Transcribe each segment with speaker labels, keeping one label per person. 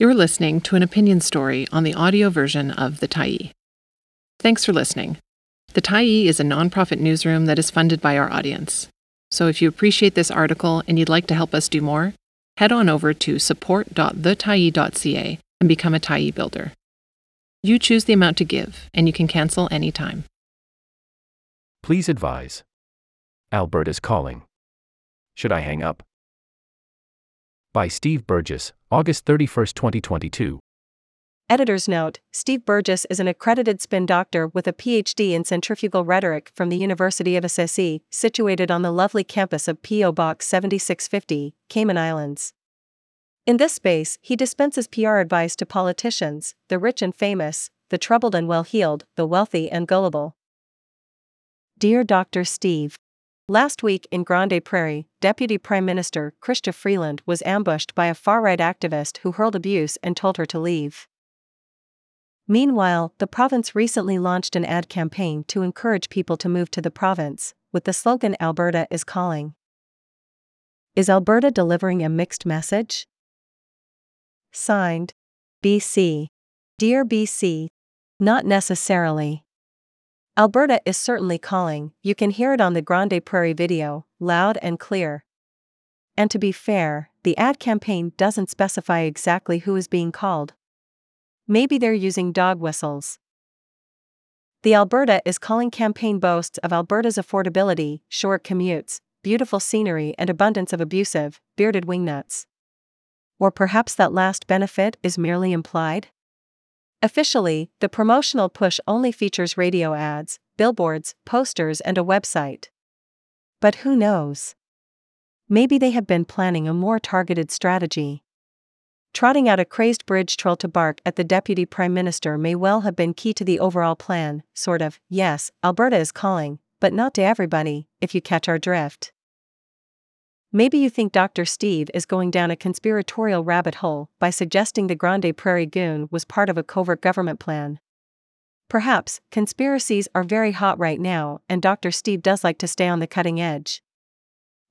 Speaker 1: You're listening to an opinion story on the audio version of The Tyee. Thanks for listening. The Tyee is a nonprofit newsroom that is funded by our audience. So if you appreciate this article and you'd like to help us do more, head on over to support.thetyee.ca and become a Tyee builder. You choose the amount to give, and you can cancel anytime.
Speaker 2: Please advise. Alberta's calling. Should I hang up? By Steve Burgess, August 31, 2022.
Speaker 3: Editor's note Steve Burgess is an accredited spin doctor with a PhD in centrifugal rhetoric from the University of SASE, situated on the lovely campus of P.O. Box 7650, Cayman Islands. In this space, he dispenses PR advice to politicians, the rich and famous, the troubled and well heeled, the wealthy and gullible. Dear Dr. Steve, Last week in Grande Prairie, Deputy Prime Minister Chrystia Freeland was ambushed by a far right activist who hurled abuse and told her to leave. Meanwhile, the province recently launched an ad campaign to encourage people to move to the province, with the slogan Alberta is calling. Is Alberta delivering a mixed message? Signed, BC. Dear BC. Not necessarily. Alberta is certainly calling, you can hear it on the Grande Prairie video, loud and clear. And to be fair, the ad campaign doesn't specify exactly who is being called. Maybe they're using dog whistles. The Alberta is calling campaign boasts of Alberta's affordability, short commutes, beautiful scenery, and abundance of abusive, bearded wingnuts. Or perhaps that last benefit is merely implied? Officially, the promotional push only features radio ads, billboards, posters, and a website. But who knows? Maybe they have been planning a more targeted strategy. Trotting out a crazed bridge troll to bark at the deputy prime minister may well have been key to the overall plan, sort of. Yes, Alberta is calling, but not to everybody, if you catch our drift. Maybe you think Dr. Steve is going down a conspiratorial rabbit hole by suggesting the Grande Prairie Goon was part of a covert government plan. Perhaps, conspiracies are very hot right now, and Dr. Steve does like to stay on the cutting edge.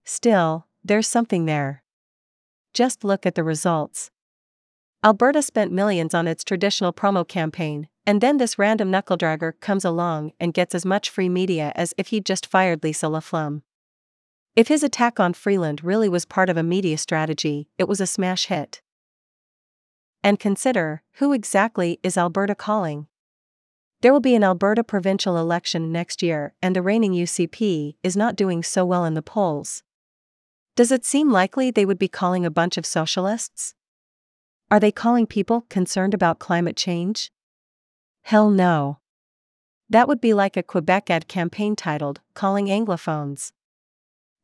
Speaker 3: Still, there's something there. Just look at the results. Alberta spent millions on its traditional promo campaign, and then this random knuckledragger comes along and gets as much free media as if he'd just fired Lisa LaFlamme. If his attack on Freeland really was part of a media strategy, it was a smash hit. And consider who exactly is Alberta calling? There will be an Alberta provincial election next year, and the reigning UCP is not doing so well in the polls. Does it seem likely they would be calling a bunch of socialists? Are they calling people concerned about climate change? Hell no. That would be like a Quebec ad campaign titled, Calling Anglophones.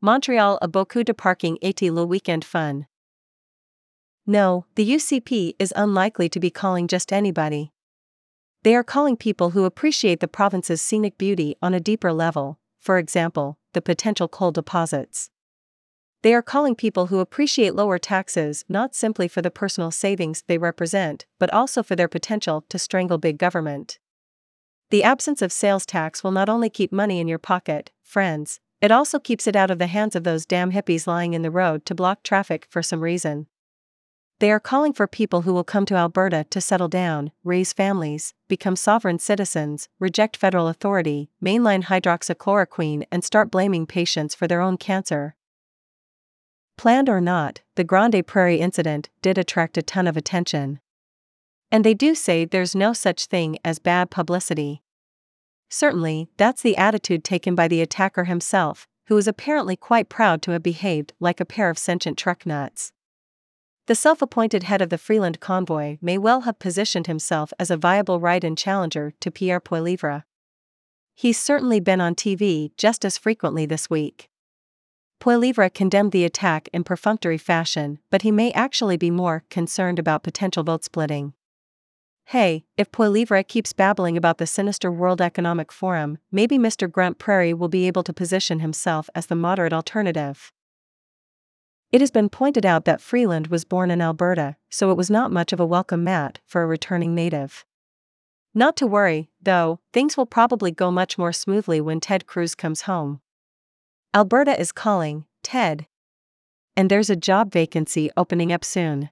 Speaker 3: Montreal a beaucoup de parking et le weekend fun. No, the UCP is unlikely to be calling just anybody. They are calling people who appreciate the province's scenic beauty on a deeper level, for example, the potential coal deposits. They are calling people who appreciate lower taxes not simply for the personal savings they represent, but also for their potential to strangle big government. The absence of sales tax will not only keep money in your pocket, friends, it also keeps it out of the hands of those damn hippies lying in the road to block traffic for some reason. They are calling for people who will come to Alberta to settle down, raise families, become sovereign citizens, reject federal authority, mainline hydroxychloroquine, and start blaming patients for their own cancer. Planned or not, the Grande Prairie incident did attract a ton of attention. And they do say there's no such thing as bad publicity. Certainly, that's the attitude taken by the attacker himself, who is apparently quite proud to have behaved like a pair of sentient truck nuts. The self appointed head of the Freeland convoy may well have positioned himself as a viable write in challenger to Pierre Poilievre. He's certainly been on TV just as frequently this week. Poilievre condemned the attack in perfunctory fashion, but he may actually be more concerned about potential vote splitting. Hey, if Poilievre keeps babbling about the sinister World Economic Forum, maybe Mr. Grande Prairie will be able to position himself as the moderate alternative. It has been pointed out that Freeland was born in Alberta, so it was not much of a welcome mat for a returning native. Not to worry, though, things will probably go much more smoothly when Ted Cruz comes home. Alberta is calling, Ted. And there's a job vacancy opening up soon.